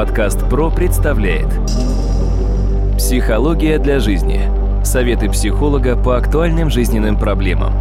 Подкаст ПРО представляет Психология для жизни. Советы психолога по актуальным жизненным проблемам.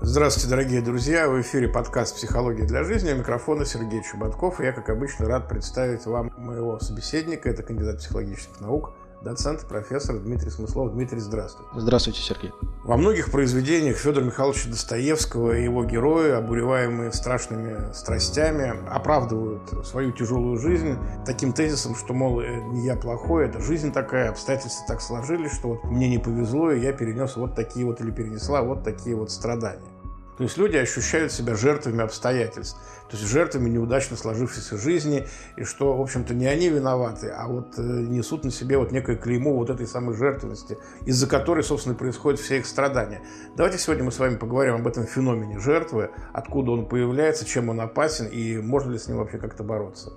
Здравствуйте, дорогие друзья! В эфире подкаст «Психология для жизни». У микрофона Сергей Чеботков. И я, как обычно, рад представить вам моего собеседника. Это кандидат психологических наук – доцент, профессор Дмитрий Смыслов. Дмитрий, здравствуйте. Здравствуйте, Сергей. Во многих произведениях Федора Михайловича Достоевского и его герои, обуреваемые страшными страстями, оправдывают свою тяжелую жизнь таким тезисом, что, мол, «Э, не я плохой, это жизнь такая, обстоятельства так сложились, что вот мне не повезло, и я перенес вот такие вот или перенесла вот такие вот страдания. То есть люди ощущают себя жертвами обстоятельств, то есть жертвами неудачно сложившейся жизни, и что, в общем-то, не они виноваты, а вот э, несут на себе вот некое клеймо вот этой самой жертвенности, из-за которой, собственно, происходят все их страдания. Давайте сегодня мы с вами поговорим об этом феномене жертвы, откуда он появляется, чем он опасен и можно ли с ним вообще как-то бороться.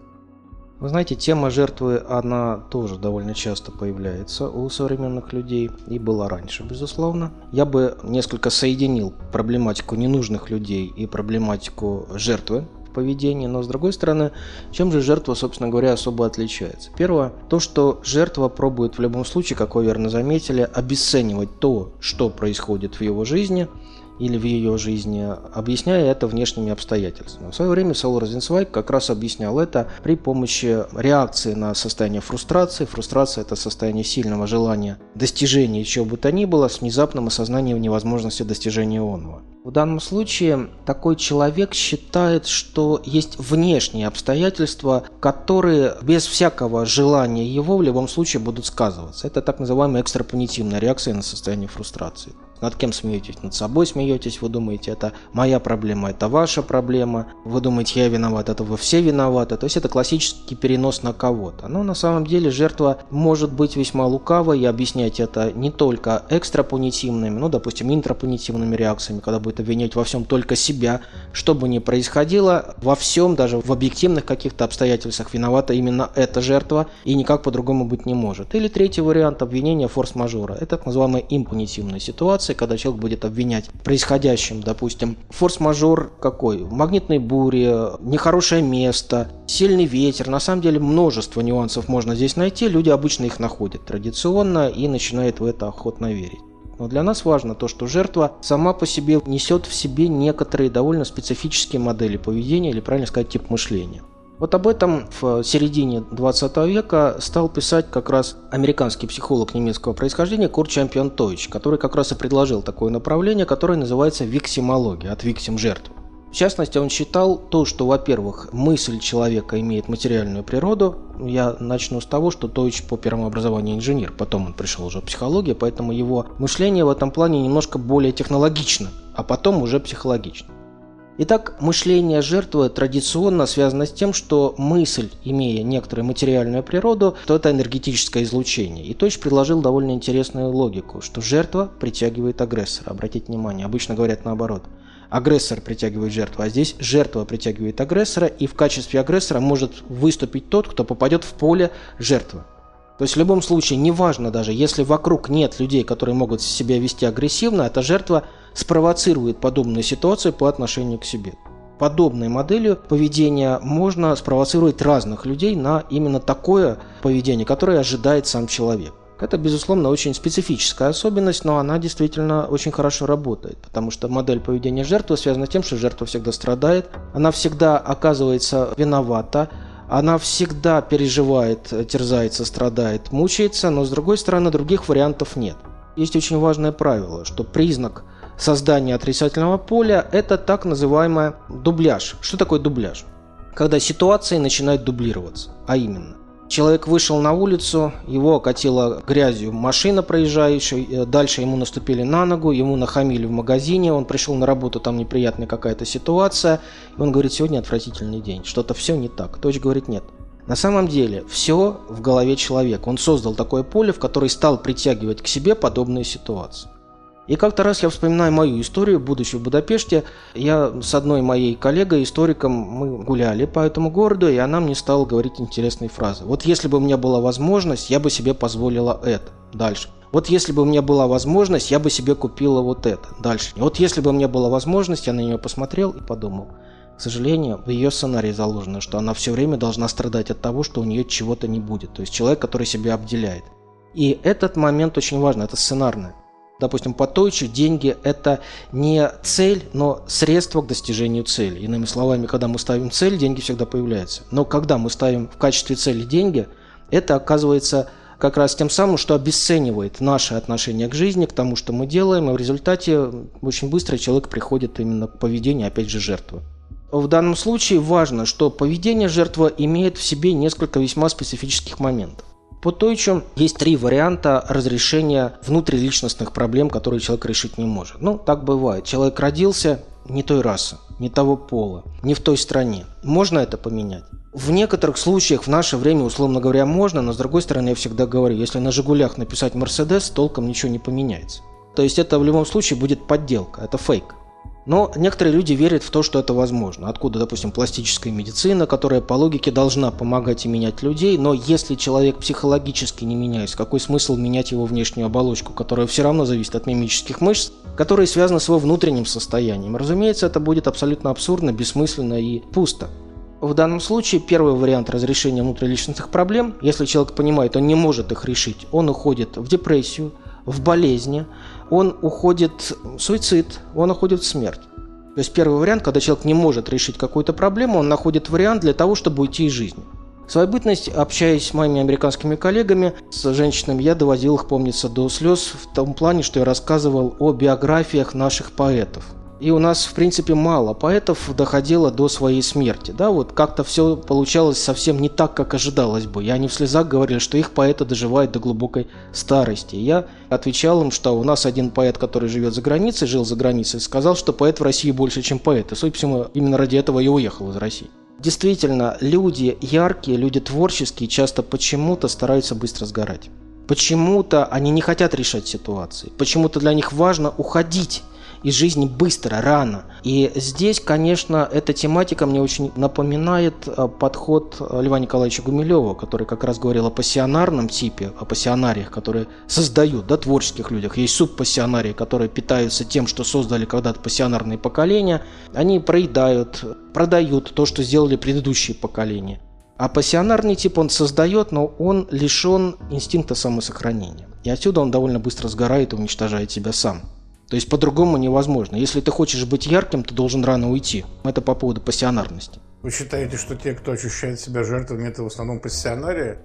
Вы знаете, тема жертвы, она тоже довольно часто появляется у современных людей и была раньше, безусловно. Я бы несколько соединил проблематику ненужных людей и проблематику жертвы в поведении, но с другой стороны, чем же жертва, собственно говоря, особо отличается? Первое, то, что жертва пробует в любом случае, как вы верно заметили, обесценивать то, что происходит в его жизни – или в ее жизни, объясняя это внешними обстоятельствами. В свое время Саул Розенцвайк как раз объяснял это при помощи реакции на состояние фрустрации. Фрустрация – это состояние сильного желания достижения чего бы то ни было с внезапным осознанием невозможности достижения онного. В данном случае такой человек считает, что есть внешние обстоятельства, которые без всякого желания его в любом случае будут сказываться. Это так называемая экстрапонитивная реакция на состояние фрустрации. Над кем смеетесь? Над собой смеетесь, вы думаете, это моя проблема, это ваша проблема, вы думаете, я виноват, это вы все виноваты. То есть это классический перенос на кого-то. Но на самом деле жертва может быть весьма лукавой и объяснять это не только экстрапунитивными, ну, допустим, интрапунитивными реакциями, когда будет обвинять во всем только себя, что бы ни происходило, во всем, даже в объективных каких-то обстоятельствах виновата именно эта жертва и никак по-другому быть не может. Или третий вариант обвинения форс-мажора. Это так называемая импунитивная ситуация, ситуации, когда человек будет обвинять в происходящем, допустим, форс-мажор какой? Магнитные бури, нехорошее место, сильный ветер. На самом деле множество нюансов можно здесь найти. Люди обычно их находят традиционно и начинают в это охотно верить. Но для нас важно то, что жертва сама по себе несет в себе некоторые довольно специфические модели поведения или, правильно сказать, тип мышления. Вот об этом в середине 20 века стал писать как раз американский психолог немецкого происхождения Курт Чемпион Тойч, который как раз и предложил такое направление, которое называется виксимология, от виксим жертв. В частности, он считал то, что, во-первых, мысль человека имеет материальную природу. Я начну с того, что Тойч по первому образованию инженер, потом он пришел уже в психологию, поэтому его мышление в этом плане немножко более технологично, а потом уже психологично. Итак, мышление жертвы традиционно связано с тем, что мысль, имея некоторую материальную природу, то это энергетическое излучение. И Точь предложил довольно интересную логику, что жертва притягивает агрессора. Обратите внимание, обычно говорят наоборот. Агрессор притягивает жертву, а здесь жертва притягивает агрессора, и в качестве агрессора может выступить тот, кто попадет в поле жертвы. То есть в любом случае, неважно даже, если вокруг нет людей, которые могут себя вести агрессивно, эта жертва спровоцирует подобную ситуацию по отношению к себе. Подобной моделью поведения можно спровоцировать разных людей на именно такое поведение, которое ожидает сам человек. Это, безусловно, очень специфическая особенность, но она действительно очень хорошо работает, потому что модель поведения жертвы связана с тем, что жертва всегда страдает, она всегда оказывается виновата, она всегда переживает, терзается, страдает, мучается, но с другой стороны других вариантов нет. Есть очень важное правило, что признак создания отрицательного поля – это так называемый дубляж. Что такое дубляж? Когда ситуации начинают дублироваться, а именно – Человек вышел на улицу, его окатила грязью машина проезжающая, дальше ему наступили на ногу, ему нахамили в магазине, он пришел на работу, там неприятная какая-то ситуация, и он говорит, сегодня отвратительный день, что-то все не так. Дочь говорит, нет. На самом деле все в голове человека. Он создал такое поле, в которое стал притягивать к себе подобные ситуации. И как-то раз я вспоминаю мою историю, будучи в Будапеште, я с одной моей коллегой, историком, мы гуляли по этому городу, и она мне стала говорить интересные фразы. Вот если бы у меня была возможность, я бы себе позволила это. Дальше. Вот если бы у меня была возможность, я бы себе купила вот это. Дальше. Вот если бы у меня была возможность, я на нее посмотрел и подумал. К сожалению, в ее сценарии заложено, что она все время должна страдать от того, что у нее чего-то не будет. То есть человек, который себя обделяет. И этот момент очень важен, это сценарное. Допустим, по Тойчу деньги – это не цель, но средство к достижению цели. Иными словами, когда мы ставим цель, деньги всегда появляются. Но когда мы ставим в качестве цели деньги, это оказывается как раз тем самым, что обесценивает наше отношение к жизни, к тому, что мы делаем, и в результате очень быстро человек приходит именно к поведению, опять же, жертвы. В данном случае важно, что поведение жертвы имеет в себе несколько весьма специфических моментов. По Тойчу есть три варианта разрешения внутриличностных проблем, которые человек решить не может. Ну, так бывает. Человек родился не той расы, не того пола, не в той стране. Можно это поменять? В некоторых случаях в наше время, условно говоря, можно, но с другой стороны, я всегда говорю, если на «Жигулях» написать «Мерседес», толком ничего не поменяется. То есть это в любом случае будет подделка, это фейк. Но некоторые люди верят в то, что это возможно. Откуда, допустим, пластическая медицина, которая по логике должна помогать и менять людей, но если человек психологически не меняется, какой смысл менять его внешнюю оболочку, которая все равно зависит от мимических мышц, которые связаны с его внутренним состоянием? Разумеется, это будет абсолютно абсурдно, бессмысленно и пусто. В данном случае первый вариант разрешения внутриличностных проблем, если человек понимает, он не может их решить, он уходит в депрессию, в болезни, он уходит в суицид, он уходит в смерть. То есть первый вариант, когда человек не может решить какую-то проблему, он находит вариант для того, чтобы уйти из жизни. В свою бытность, общаясь с моими американскими коллегами, с женщинами, я доводил их, помнится, до слез в том плане, что я рассказывал о биографиях наших поэтов – и у нас, в принципе, мало поэтов доходило до своей смерти. Да, вот как-то все получалось совсем не так, как ожидалось бы. И они в слезах говорили, что их поэты доживают до глубокой старости. И я отвечал им, что у нас один поэт, который живет за границей, жил за границей, сказал, что поэт в России больше, чем поэт. И, судя по всему, именно ради этого я уехал из России. Действительно, люди яркие, люди творческие часто почему-то стараются быстро сгорать. Почему-то они не хотят решать ситуации. Почему-то для них важно уходить из жизни быстро, рано. И здесь, конечно, эта тематика мне очень напоминает э, подход э, Льва Николаевича Гумилева, который как раз говорил о пассионарном типе, о пассионариях, которые создают, да, творческих людях. Есть субпассионарии, которые питаются тем, что создали когда-то пассионарные поколения. Они проедают, продают то, что сделали предыдущие поколения. А пассионарный тип он создает, но он лишен инстинкта самосохранения. И отсюда он довольно быстро сгорает и уничтожает себя сам. То есть по-другому невозможно. Если ты хочешь быть ярким, ты должен рано уйти. Это по поводу пассионарности. Вы считаете, что те, кто ощущает себя жертвами, это в основном пассионария?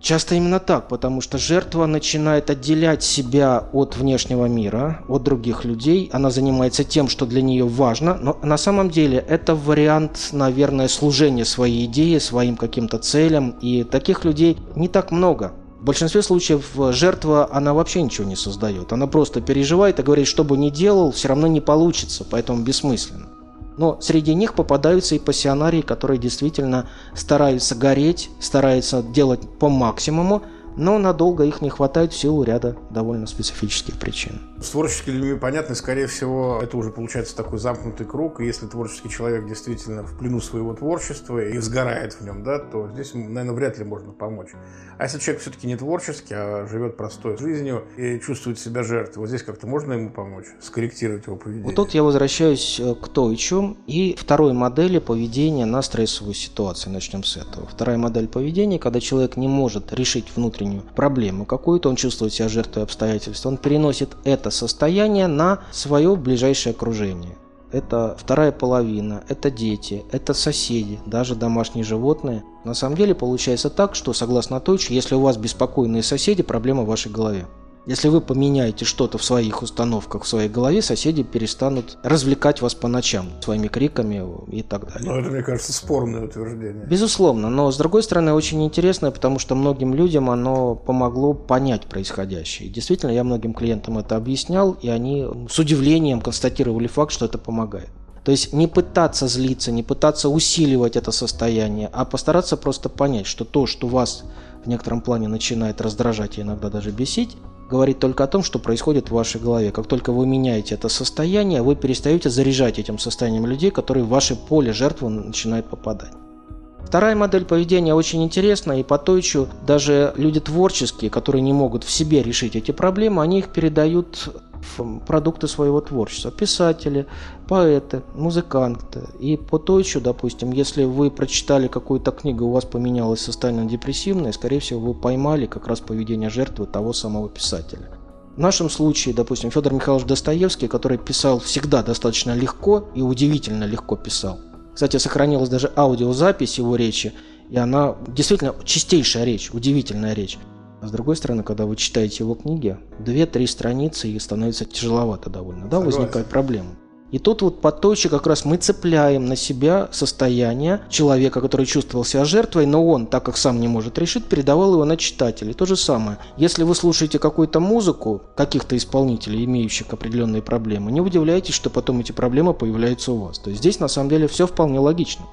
Часто именно так, потому что жертва начинает отделять себя от внешнего мира, от других людей. Она занимается тем, что для нее важно, но на самом деле это вариант, наверное, служения своей идее, своим каким-то целям. И таких людей не так много. В большинстве случаев э, жертва, она вообще ничего не создает. Она просто переживает и говорит, что бы ни делал, все равно не получится, поэтому бессмысленно. Но среди них попадаются и пассионарии, которые действительно стараются гореть, стараются делать по максимуму, но надолго их не хватает в силу ряда довольно специфических причин. С творческими людьми понятно, скорее всего, это уже получается такой замкнутый круг, и если творческий человек действительно в плену своего творчества и сгорает в нем, да, то здесь, наверное, вряд ли можно помочь. А если человек все-таки не творческий, а живет простой жизнью и чувствует себя жертвой, вот здесь как-то можно ему помочь, скорректировать его поведение? Вот тут я возвращаюсь э, к Тойчу и второй модели поведения на стрессовую ситуацию. Начнем с этого. Вторая модель поведения, когда человек не может решить внутреннюю проблему какую-то, он чувствует себя жертвой обстоятельств, он переносит это состояние на свое ближайшее окружение это вторая половина, это дети, это соседи, даже домашние животные. На самом деле получается так, что согласно Тойчу, если у вас беспокойные соседи, проблема в вашей голове. Если вы поменяете что-то в своих установках, в своей голове, соседи перестанут развлекать вас по ночам своими криками и так далее. Ну, это, мне кажется, спорное утверждение. Безусловно, но с другой стороны очень интересно, потому что многим людям оно помогло понять происходящее. И действительно, я многим клиентам это объяснял, и они с удивлением констатировали факт, что это помогает. То есть не пытаться злиться, не пытаться усиливать это состояние, а постараться просто понять, что то, что вас в некотором плане начинает раздражать и иногда даже бесить, говорит только о том, что происходит в вашей голове. Как только вы меняете это состояние, вы перестаете заряжать этим состоянием людей, которые в ваше поле жертвы начинают попадать. Вторая модель поведения очень интересна, и по Тойчу даже люди творческие, которые не могут в себе решить эти проблемы, они их передают продукты своего творчества. Писатели, поэты, музыканты. И по Тойчу, допустим, если вы прочитали какую-то книгу, у вас поменялось состояние депрессивное, скорее всего, вы поймали как раз поведение жертвы того самого писателя. В нашем случае, допустим, Федор Михайлович Достоевский, который писал всегда достаточно легко и удивительно легко писал, кстати, сохранилась даже аудиозапись его речи, и она действительно чистейшая речь, удивительная речь. А с другой стороны, когда вы читаете его книги, две-три страницы и становится тяжеловато довольно, да, Согласен. возникает проблема. И тут вот по точке как раз мы цепляем на себя состояние человека, который чувствовал себя жертвой, но он, так как сам не может решить, передавал его на читателей. То же самое. Если вы слушаете какую-то музыку каких-то исполнителей, имеющих определенные проблемы, не удивляйтесь, что потом эти проблемы появляются у вас. То есть здесь на самом деле все вполне логично.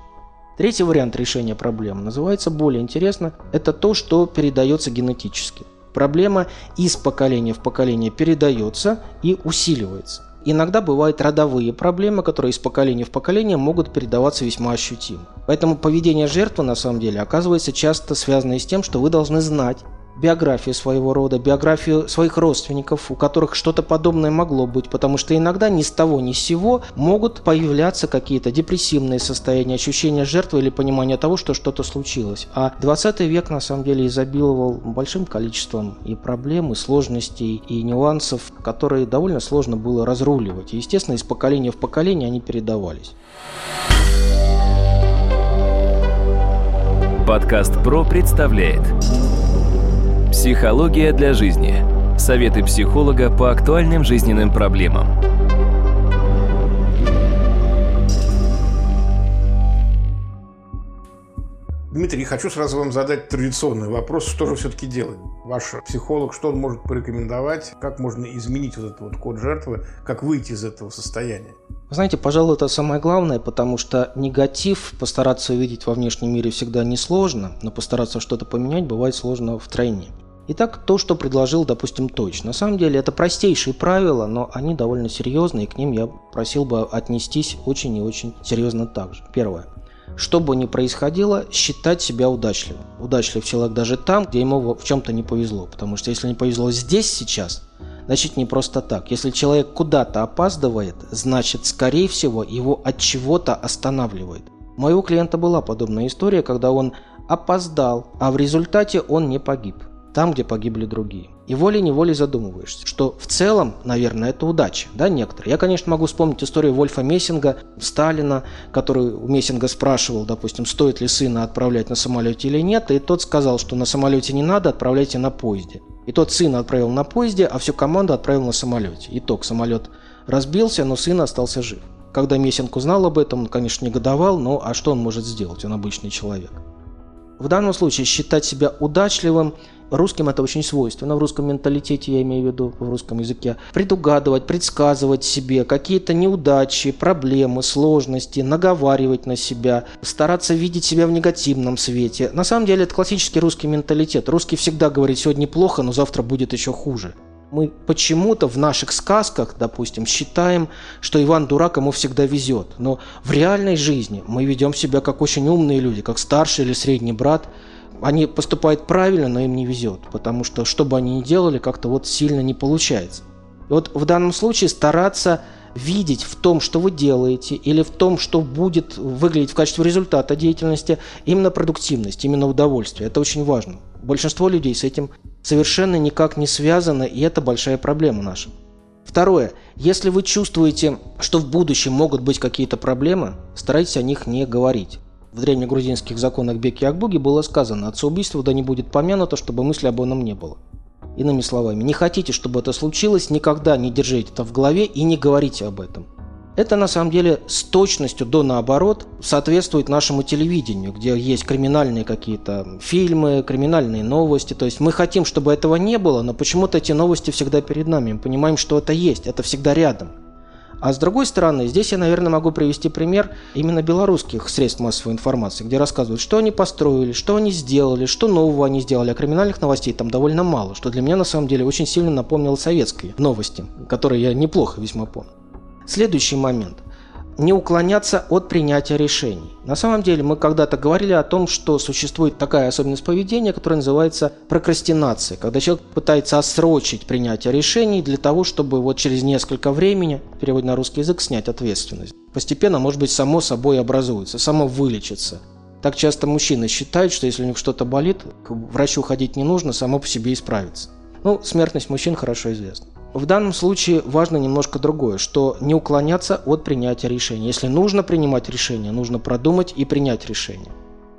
Третий вариант решения проблемы называется более интересно. Это то, что передается генетически. Проблема из поколения в поколение передается и усиливается. Иногда бывают родовые проблемы, которые из поколения в поколение могут передаваться весьма ощутимо. Поэтому поведение жертвы на самом деле оказывается часто связано с тем, что вы должны знать, биографию своего рода, биографию своих родственников, у которых что-то подобное могло быть, потому что иногда ни с того ни с сего могут появляться какие-то депрессивные состояния, ощущения жертвы или понимание того, что что-то случилось. А 20 век на самом деле изобиловал большим количеством и проблем, и сложностей, и нюансов, которые довольно сложно было разруливать. И, естественно, из поколения в поколение они передавались. Подкаст ПРО представляет Психология для жизни. Советы психолога по актуальным жизненным проблемам. Дмитрий, хочу сразу вам задать традиционный вопрос. Что же все-таки делать? Ваш психолог, что он может порекомендовать? Как можно изменить вот этот вот код жертвы? Как выйти из этого состояния? Вы знаете, пожалуй, это самое главное, потому что негатив постараться увидеть во внешнем мире всегда несложно, но постараться что-то поменять бывает сложно втройне. Итак, то, что предложил, допустим, Точ. На самом деле это простейшие правила, но они довольно серьезные, и к ним я просил бы отнестись очень и очень серьезно также. Первое. Что бы ни происходило, считать себя удачливым. Удачлив человек даже там, где ему в чем-то не повезло. Потому что если не повезло здесь сейчас, значит не просто так. Если человек куда-то опаздывает, значит, скорее всего, его от чего-то останавливает. У моего клиента была подобная история, когда он опоздал, а в результате он не погиб там, где погибли другие. И волей-неволей задумываешься, что в целом, наверное, это удача, да, некоторые. Я, конечно, могу вспомнить историю Вольфа Мессинга, Сталина, который у Мессинга спрашивал, допустим, стоит ли сына отправлять на самолете или нет, и тот сказал, что на самолете не надо, отправляйте на поезде. И тот сына отправил на поезде, а всю команду отправил на самолете. Итог, самолет разбился, но сын остался жив. Когда Мессинг узнал об этом, он, конечно, негодовал, но а что он может сделать, он обычный человек. В данном случае считать себя удачливым – Русским это очень свойственно, в русском менталитете, я имею в виду, в русском языке. Предугадывать, предсказывать себе какие-то неудачи, проблемы, сложности, наговаривать на себя, стараться видеть себя в негативном свете. На самом деле это классический русский менталитет. Русский всегда говорит, сегодня плохо, но завтра будет еще хуже. Мы почему-то в наших сказках, допустим, считаем, что Иван дурак, ему всегда везет. Но в реальной жизни мы ведем себя как очень умные люди, как старший или средний брат – они поступают правильно, но им не везет, потому что что бы они ни делали, как-то вот сильно не получается. И вот в данном случае стараться видеть в том, что вы делаете, или в том, что будет выглядеть в качестве результата деятельности, именно продуктивность, именно удовольствие. Это очень важно. Большинство людей с этим совершенно никак не связано, и это большая проблема наша. Второе. Если вы чувствуете, что в будущем могут быть какие-то проблемы, старайтесь о них не говорить. В древнегрузинских законах Беки Акбуги было сказано «Отца убийства да не будет помянуто, чтобы мысли об оном не было». Иными словами, не хотите, чтобы это случилось, никогда не держите это в голове и не говорите об этом. Это на самом деле с точностью до наоборот соответствует нашему телевидению, где есть криминальные какие-то фильмы, криминальные новости. То есть мы хотим, чтобы этого не было, но почему-то эти новости всегда перед нами. Мы понимаем, что это есть, это всегда рядом. А с другой стороны, здесь я, наверное, могу привести пример именно белорусских средств массовой информации, где рассказывают, что они построили, что они сделали, что нового они сделали, а криминальных новостей там довольно мало, что для меня на самом деле очень сильно напомнило советские новости, которые я неплохо весьма помню. Следующий момент. Не уклоняться от принятия решений. На самом деле мы когда-то говорили о том, что существует такая особенность поведения, которая называется прокрастинацией, когда человек пытается отсрочить принятие решений для того, чтобы вот через несколько времени, в переводе на русский язык, снять ответственность. Постепенно, может быть, само собой образуется, само вылечится. Так часто мужчины считают, что если у них что-то болит, к врачу ходить не нужно, само по себе исправится. Ну, смертность мужчин хорошо известна. В данном случае важно немножко другое, что не уклоняться от принятия решения. Если нужно принимать решение, нужно продумать и принять решение.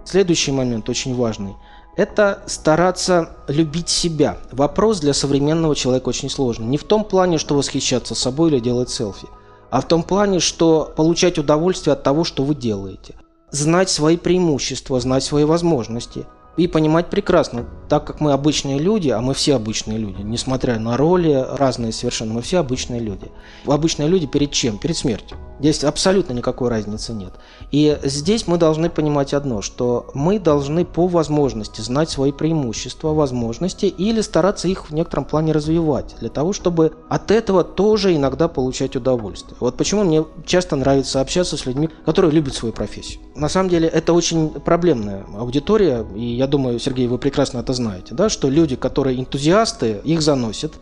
Следующий момент очень важный – это стараться любить себя. Вопрос для современного человека очень сложный. Не в том плане, что восхищаться собой или делать селфи, а в том плане, что получать удовольствие от того, что вы делаете. Знать свои преимущества, знать свои возможности – и понимать прекрасно, так как мы обычные люди, а мы все обычные люди, несмотря на роли разные совершенно, мы все обычные люди. Обычные люди перед чем? Перед смертью. Здесь абсолютно никакой разницы нет. И здесь мы должны понимать одно, что мы должны по возможности знать свои преимущества, возможности или стараться их в некотором плане развивать, для того, чтобы от этого тоже иногда получать удовольствие. Вот почему мне часто нравится общаться с людьми, которые любят свою профессию. На самом деле это очень проблемная аудитория, и я думаю, Сергей, вы прекрасно это знаете, да, что люди, которые энтузиасты, их заносят,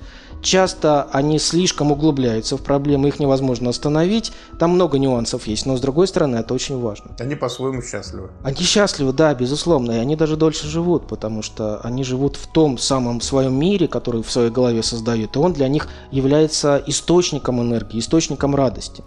Часто они слишком углубляются в проблемы, их невозможно остановить. Там много нюансов есть, но с другой стороны это очень важно. Они по-своему счастливы. Они счастливы, да, безусловно, и они даже дольше живут, потому что они живут в том самом своем мире, который в своей голове создают, и он для них является источником энергии, источником радости.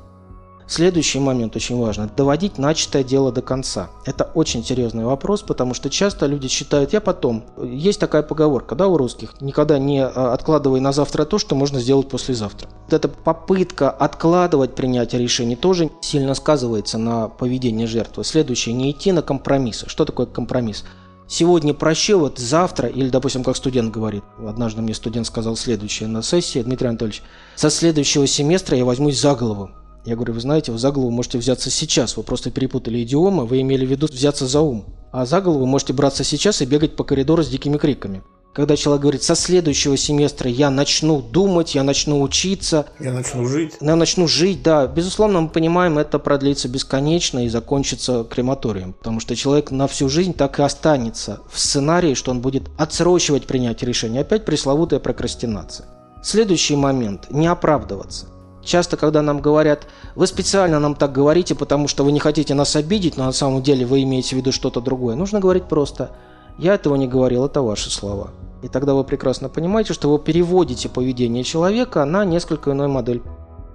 Следующий момент очень важно – доводить начатое дело до конца. Это очень серьезный вопрос, потому что часто люди считают «я потом». Есть такая поговорка, да, у русских – никогда не а, откладывай на завтра то, что можно сделать послезавтра. Вот эта попытка откладывать принятие решений тоже сильно сказывается на поведении жертвы. Следующее – не идти на компромиссы. Что такое компромисс? сегодня прощу, вот завтра, или, допустим, как студент говорит, однажды мне студент сказал следующее на сессии, Дмитрий Анатольевич, со следующего семестра я возьмусь за голову. Я говорю, вы знаете, вы за голову можете взяться сейчас, вы просто перепутали идиомы, вы имели в виду взяться за ум. А за голову можете браться сейчас и бегать по коридору с дикими криками. Когда человек говорит, со следующего семестра я начну думать, я начну учиться. Я начну жить. Я начну жить, да. Безусловно, мы понимаем, это продлится бесконечно и закончится крематорием. Потому что человек на всю жизнь так и останется в сценарии, что он будет отсрочивать принятие решения. Опять пресловутая прокрастинация. Следующий момент – не оправдываться. Часто, когда нам говорят, вы специально нам так говорите, потому что вы не хотите нас обидеть, но на самом деле вы имеете в виду что-то другое, нужно говорить просто, я этого не говорил, это ваши слова. И тогда вы прекрасно понимаете, что вы переводите поведение человека на несколько иной модель.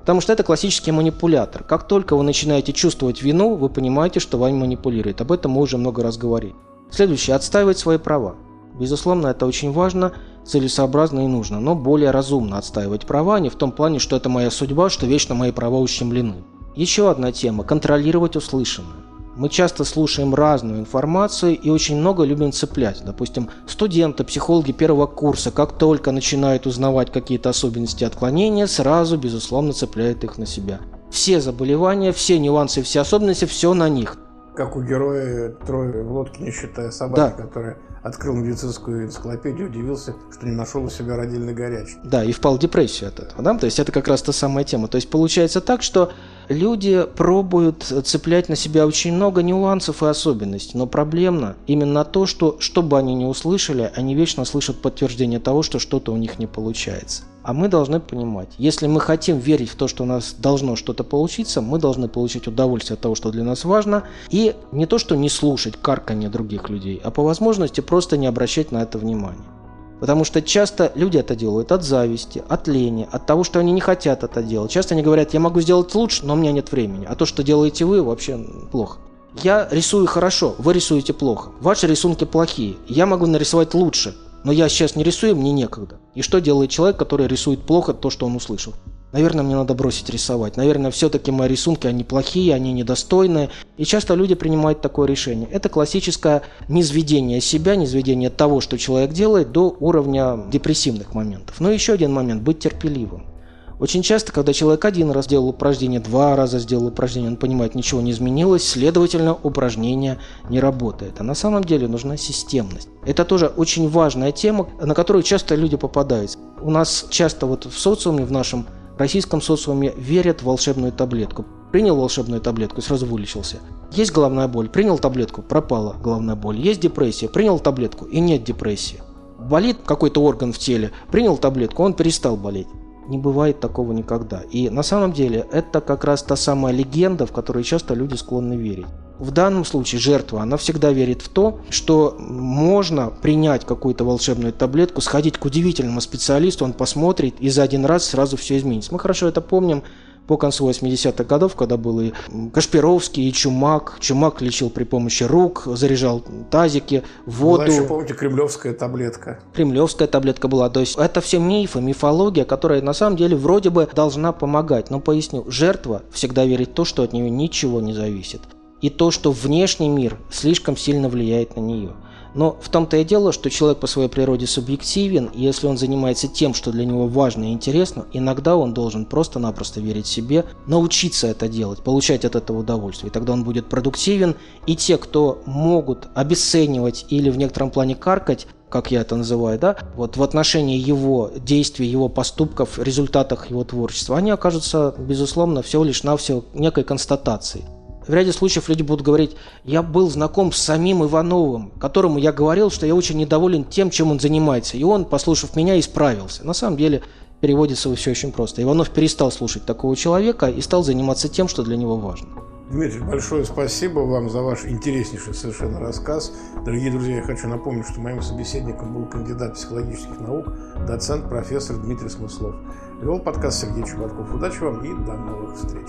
Потому что это классический манипулятор. Как только вы начинаете чувствовать вину, вы понимаете, что вами манипулирует. Об этом мы уже много раз говорили. Следующее. Отстаивать свои права. Безусловно, это очень важно, целесообразно и нужно, но более разумно отстаивать права, не в том плане, что это моя судьба, что вечно мои права ущемлены. Еще одна тема – контролировать услышанное. Мы часто слушаем разную информацию и очень много любим цеплять. Допустим, студенты, психологи первого курса, как только начинают узнавать какие-то особенности отклонения, сразу, безусловно, цепляют их на себя. Все заболевания, все нюансы, все особенности, все на них. Как у героя трое в лодке, не считая собаки, да. которая открыл медицинскую энциклопедию, удивился, что не нашел у себя родильной горячей. Да, и впал в депрессию от этого. Да? То есть это как раз та самая тема. То есть получается так, что люди пробуют цеплять на себя очень много нюансов и особенностей, но проблемно именно то, что, что бы они ни услышали, они вечно слышат подтверждение того, что что-то у них не получается. А мы должны понимать, если мы хотим верить в то, что у нас должно что-то получиться, мы должны получить удовольствие от того, что для нас важно, и не то, что не слушать карканье других людей, а по возможности просто не обращать на это внимания. Потому что часто люди это делают от зависти, от лени, от того, что они не хотят это делать. Часто они говорят, я могу сделать лучше, но у меня нет времени. А то, что делаете вы, вообще плохо. Я рисую хорошо, вы рисуете плохо. Ваши рисунки плохие. Я могу нарисовать лучше, но я сейчас не рисую, мне некогда. И что делает человек, который рисует плохо то, что он услышал? Наверное, мне надо бросить рисовать. Наверное, все-таки мои рисунки, они плохие, они недостойные. И часто люди принимают такое решение. Это классическое низведение себя, низведение того, что человек делает, до уровня депрессивных моментов. Но еще один момент – быть терпеливым. Очень часто, когда человек один раз сделал упражнение, два раза сделал упражнение, он понимает, ничего не изменилось, следовательно, упражнение не работает. А на самом деле нужна системность. Это тоже очень важная тема, на которую часто люди попадаются. У нас часто вот в социуме, в нашем российском социуме верят в волшебную таблетку. принял волшебную таблетку сразу вылечился. Есть головная боль, принял таблетку, пропала головная боль. Есть депрессия, принял таблетку и нет депрессии. Болит какой-то орган в теле, принял таблетку, он перестал болеть. Не бывает такого никогда. И на самом деле это как раз та самая легенда, в которую часто люди склонны верить. В данном случае жертва, она всегда верит в то, что можно принять какую-то волшебную таблетку, сходить к удивительному специалисту, он посмотрит и за один раз сразу все изменится. Мы хорошо это помним по концу 80-х годов, когда был и Кашпировский, и Чумак. Чумак лечил при помощи рук, заряжал тазики, воду. Была еще, помните, кремлевская таблетка. Кремлевская таблетка была. То есть это все мифы, мифология, которая на самом деле вроде бы должна помогать. Но поясню, жертва всегда верит в то, что от нее ничего не зависит. И то, что внешний мир слишком сильно влияет на нее. Но в том-то и дело, что человек по своей природе субъективен, и если он занимается тем, что для него важно и интересно, иногда он должен просто-напросто верить себе, научиться это делать, получать от этого удовольствие. И тогда он будет продуктивен, и те, кто могут обесценивать или в некотором плане каркать, как я это называю, да, вот в отношении его действий, его поступков, результатах его творчества, они окажутся, безусловно, всего лишь навсего некой констатацией в ряде случаев люди будут говорить, я был знаком с самим Ивановым, которому я говорил, что я очень недоволен тем, чем он занимается. И он, послушав меня, исправился. На самом деле переводится все очень просто. Иванов перестал слушать такого человека и стал заниматься тем, что для него важно. Дмитрий, большое спасибо вам за ваш интереснейший совершенно рассказ. Дорогие друзья, я хочу напомнить, что моим собеседником был кандидат психологических наук, доцент, профессор Дмитрий Смыслов. Вел подкаст Сергей Чубатков. Удачи вам и до новых встреч.